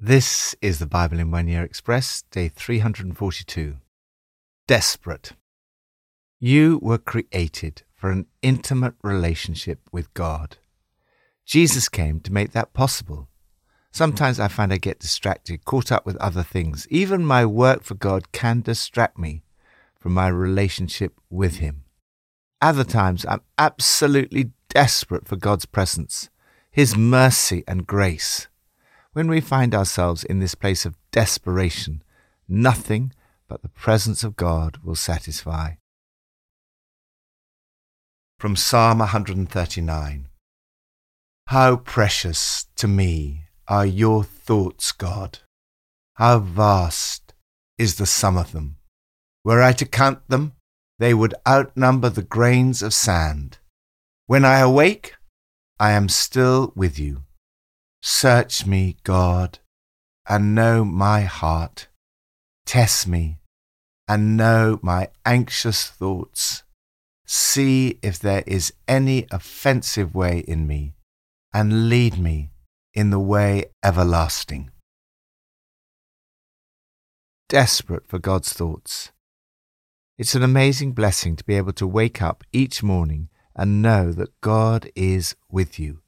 This is the Bible in One Year Express, day 342. Desperate. You were created for an intimate relationship with God. Jesus came to make that possible. Sometimes I find I get distracted, caught up with other things. Even my work for God can distract me from my relationship with Him. Other times I'm absolutely desperate for God's presence, His mercy and grace. When we find ourselves in this place of desperation, nothing but the presence of God will satisfy. From Psalm 139 How precious to me are your thoughts, God! How vast is the sum of them! Were I to count them, they would outnumber the grains of sand. When I awake, I am still with you. Search me, God, and know my heart. Test me, and know my anxious thoughts. See if there is any offensive way in me, and lead me in the way everlasting. Desperate for God's thoughts. It's an amazing blessing to be able to wake up each morning and know that God is with you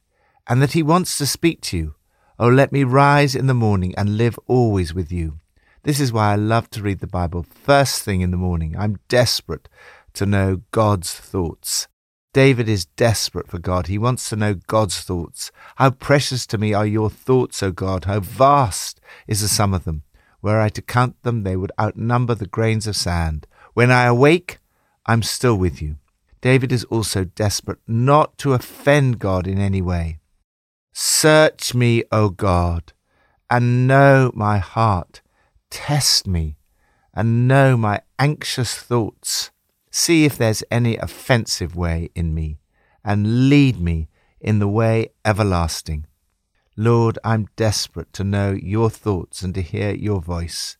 and that He wants to speak to you. Oh, let me rise in the morning and live always with you. This is why I love to read the Bible first thing in the morning. I'm desperate to know God's thoughts. David is desperate for God. He wants to know God's thoughts. How precious to me are your thoughts, O God. How vast is the sum of them. Were I to count them, they would outnumber the grains of sand. When I awake, I'm still with you. David is also desperate not to offend God in any way. Search me, O God, and know my heart. Test me and know my anxious thoughts. See if there's any offensive way in me, and lead me in the way everlasting. Lord, I'm desperate to know your thoughts and to hear your voice.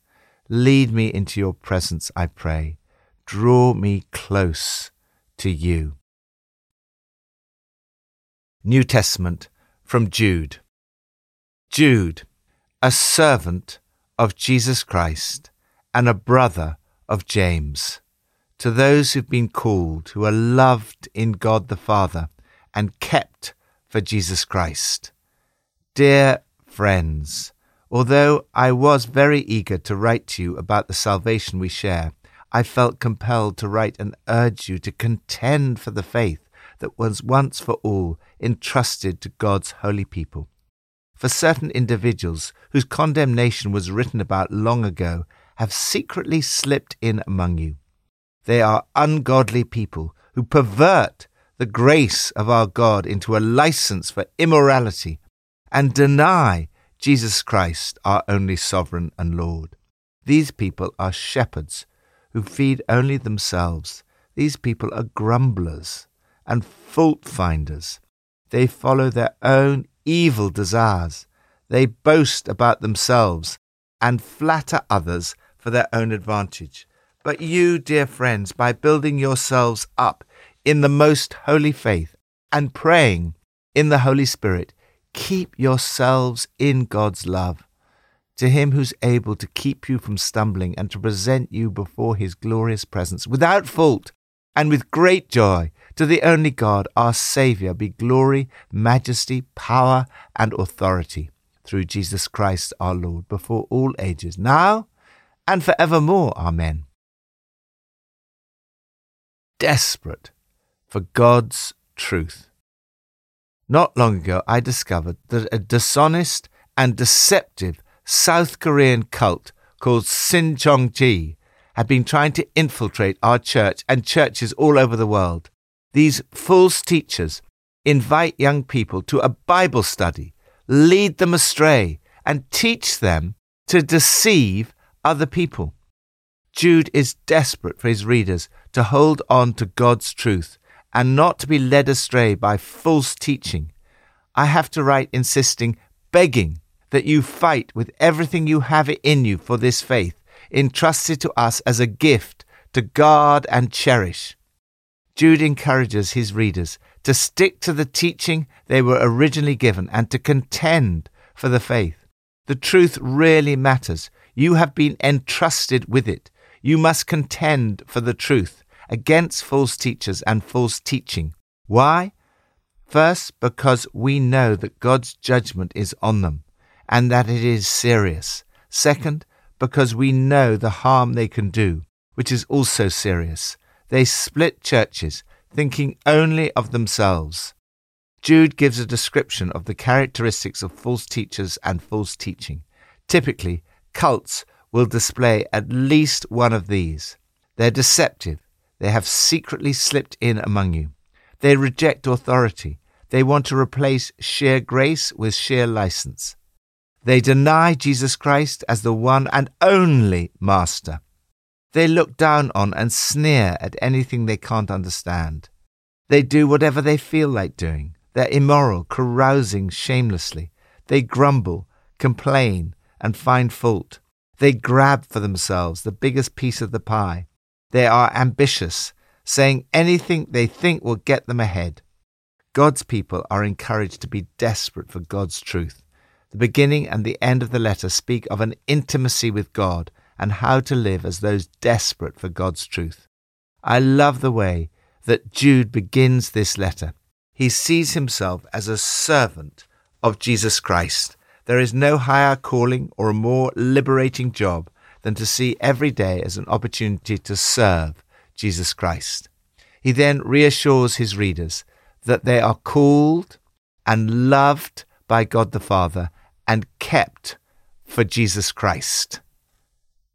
Lead me into your presence, I pray. Draw me close to you. New Testament from Jude. Jude, a servant of Jesus Christ and a brother of James, to those who've been called, who are loved in God the Father and kept for Jesus Christ. Dear friends, although I was very eager to write to you about the salvation we share, I felt compelled to write and urge you to contend for the faith that was once for all entrusted to God's holy people. For certain individuals whose condemnation was written about long ago have secretly slipped in among you. They are ungodly people who pervert the grace of our God into a license for immorality and deny Jesus Christ, our only sovereign and Lord. These people are shepherds who feed only themselves. These people are grumblers and fault finders. They follow their own evil desires. They boast about themselves and flatter others for their own advantage. But you, dear friends, by building yourselves up in the most holy faith and praying in the Holy Spirit, keep yourselves in God's love. To him who's able to keep you from stumbling and to present you before his glorious presence without fault and with great joy. To the only God, our Saviour, be glory, majesty, power, and authority through Jesus Christ our Lord, before all ages, now and forevermore. Amen. Desperate for God's truth. Not long ago, I discovered that a dishonest and deceptive South Korean cult called Shincheonji had been trying to infiltrate our church and churches all over the world. These false teachers invite young people to a Bible study, lead them astray, and teach them to deceive other people. Jude is desperate for his readers to hold on to God's truth and not to be led astray by false teaching. I have to write insisting, begging that you fight with everything you have in you for this faith, entrusted to us as a gift to guard and cherish. Jude encourages his readers to stick to the teaching they were originally given and to contend for the faith. The truth really matters. You have been entrusted with it. You must contend for the truth against false teachers and false teaching. Why? First, because we know that God's judgment is on them and that it is serious. Second, because we know the harm they can do, which is also serious. They split churches, thinking only of themselves. Jude gives a description of the characteristics of false teachers and false teaching. Typically, cults will display at least one of these. They're deceptive. They have secretly slipped in among you. They reject authority. They want to replace sheer grace with sheer license. They deny Jesus Christ as the one and only Master. They look down on and sneer at anything they can't understand. They do whatever they feel like doing. They're immoral, carousing shamelessly. They grumble, complain, and find fault. They grab for themselves the biggest piece of the pie. They are ambitious, saying anything they think will get them ahead. God's people are encouraged to be desperate for God's truth. The beginning and the end of the letter speak of an intimacy with God and how to live as those desperate for God's truth. I love the way that Jude begins this letter. He sees himself as a servant of Jesus Christ. There is no higher calling or a more liberating job than to see every day as an opportunity to serve Jesus Christ. He then reassures his readers that they are called and loved by God the Father and kept for Jesus Christ.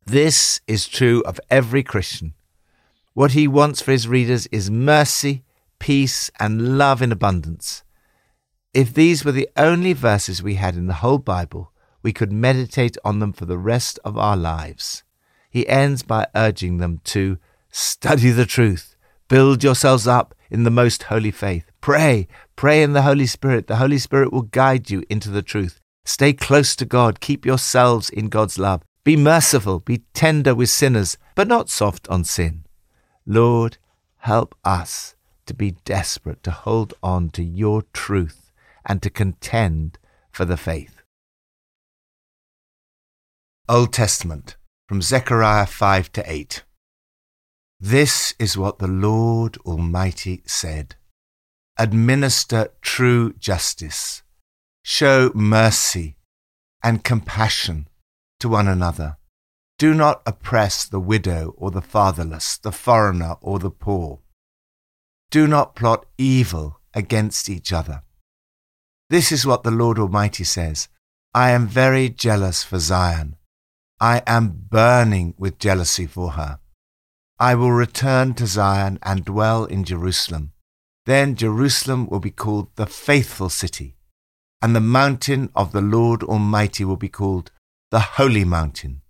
This is true of every Christian. What he wants for his readers is mercy, peace, and love in abundance. If these were the only verses we had in the whole Bible, we could meditate on them for the rest of our lives. He ends by urging them to study the truth, build yourselves up in the most holy faith, pray, pray in the Holy Spirit. The Holy Spirit will guide you into the truth. Stay close to God, keep yourselves in God's love. Be merciful, be tender with sinners, but not soft on sin. Lord, help us to be desperate to hold on to your truth and to contend for the faith. Old Testament from Zechariah 5 to 8. This is what the Lord Almighty said Administer true justice, show mercy and compassion to one another do not oppress the widow or the fatherless, the foreigner or the poor. Do not plot evil against each other. This is what the Lord Almighty says I am very jealous for Zion. I am burning with jealousy for her. I will return to Zion and dwell in Jerusalem. Then Jerusalem will be called the faithful city, and the mountain of the Lord Almighty will be called the holy mountain.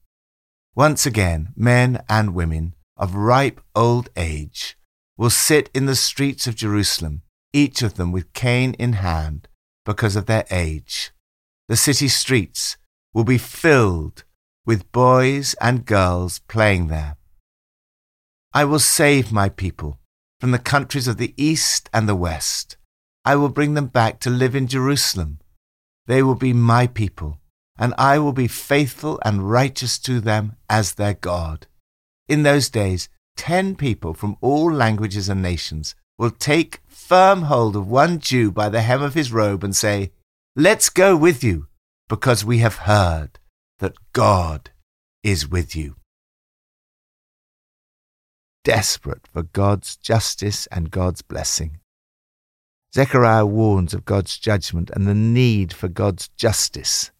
Once again, men and women of ripe old age will sit in the streets of Jerusalem, each of them with cane in hand because of their age. The city streets will be filled with boys and girls playing there. I will save my people from the countries of the east and the west. I will bring them back to live in Jerusalem. They will be my people and I will be faithful and righteous to them as their God. In those days, ten people from all languages and nations will take firm hold of one Jew by the hem of his robe and say, Let's go with you, because we have heard that God is with you. Desperate for God's justice and God's blessing. Zechariah warns of God's judgment and the need for God's justice.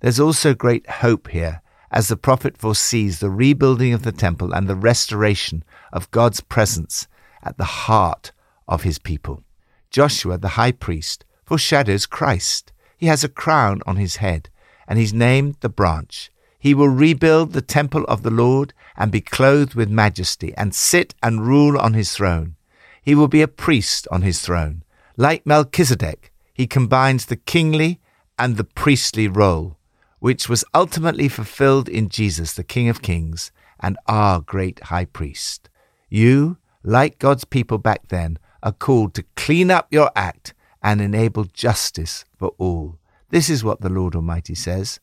There's also great hope here as the prophet foresees the rebuilding of the temple and the restoration of God's presence at the heart of his people. Joshua, the high priest, foreshadows Christ. He has a crown on his head, and he's named the branch. He will rebuild the temple of the Lord and be clothed with majesty and sit and rule on his throne. He will be a priest on his throne. Like Melchizedek, he combines the kingly and the priestly role which was ultimately fulfilled in Jesus, the King of Kings and our great high priest. You, like God's people back then, are called to clean up your act and enable justice for all. This is what the Lord Almighty says.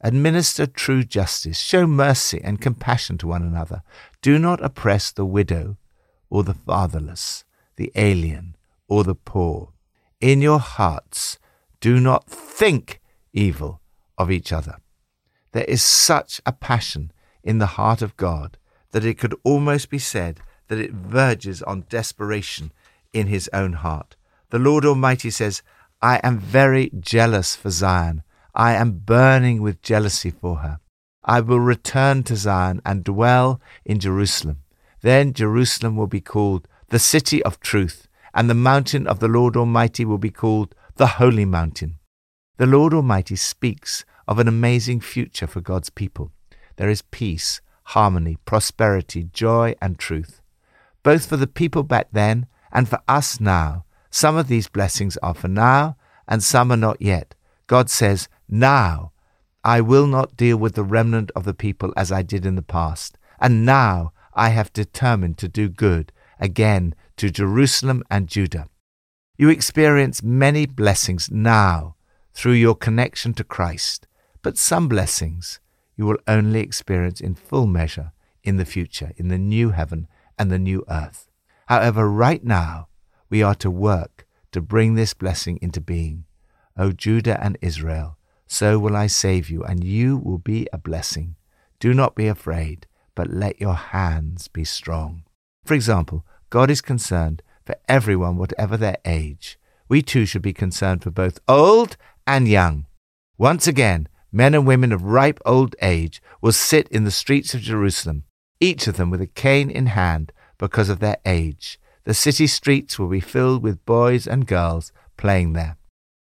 Administer true justice. Show mercy and compassion to one another. Do not oppress the widow or the fatherless, the alien or the poor. In your hearts, do not think evil of each other. There is such a passion in the heart of God that it could almost be said that it verges on desperation in his own heart. The Lord Almighty says, I am very jealous for Zion. I am burning with jealousy for her. I will return to Zion and dwell in Jerusalem. Then Jerusalem will be called the city of truth, and the mountain of the Lord Almighty will be called the holy mountain. The Lord Almighty speaks of an amazing future for God's people. There is peace, harmony, prosperity, joy, and truth. Both for the people back then and for us now, some of these blessings are for now, and some are not yet. God says, Now I will not deal with the remnant of the people as I did in the past, and now I have determined to do good again to Jerusalem and Judah. You experience many blessings now through your connection to Christ, but some blessings you will only experience in full measure in the future, in the new heaven and the new earth. However, right now, we are to work to bring this blessing into being. O Judah and Israel, so will I save you, and you will be a blessing. Do not be afraid, but let your hands be strong. For example, God is concerned for everyone, whatever their age. We too should be concerned for both old and young. Once again, men and women of ripe old age will sit in the streets of Jerusalem, each of them with a cane in hand because of their age. The city streets will be filled with boys and girls playing there.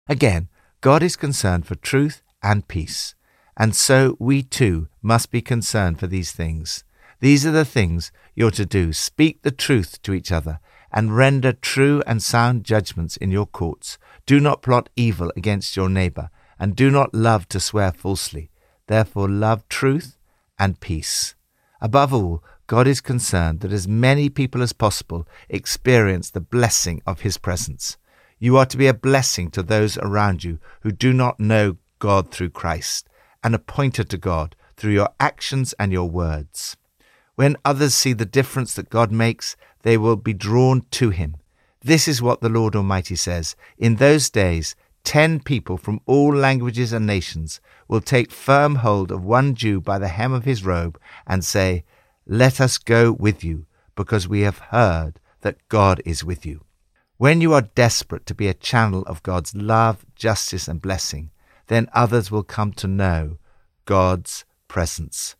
Again, God is concerned for truth and peace, and so we too must be concerned for these things. These are the things you're to do speak the truth to each other, and render true and sound judgments in your courts. Do not plot evil against your neighbor, and do not love to swear falsely. Therefore, love truth and peace. Above all, God is concerned that as many people as possible experience the blessing of His presence. You are to be a blessing to those around you who do not know God through Christ and a pointer to God through your actions and your words. When others see the difference that God makes, they will be drawn to Him. This is what the Lord Almighty says. In those days, ten people from all languages and nations will take firm hold of one Jew by the hem of his robe and say, let us go with you, because we have heard that God is with you. When you are desperate to be a channel of God's love, justice, and blessing, then others will come to know God's presence.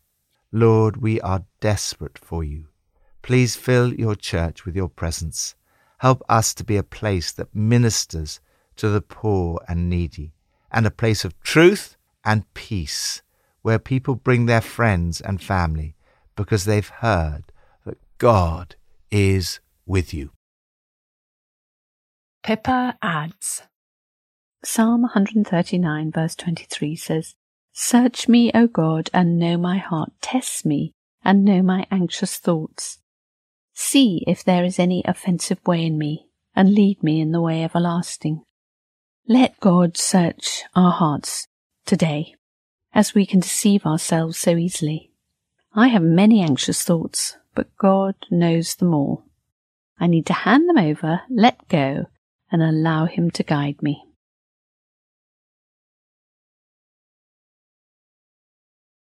Lord, we are desperate for you. Please fill your church with your presence. Help us to be a place that ministers to the poor and needy, and a place of truth and peace, where people bring their friends and family because they've heard that God is with you. Pippa adds Psalm 139, verse 23 says, Search me, O God, and know my heart. Test me, and know my anxious thoughts. See if there is any offensive way in me, and lead me in the way everlasting. Let God search our hearts today, as we can deceive ourselves so easily. I have many anxious thoughts, but God knows them all. I need to hand them over, let go, and allow Him to guide me.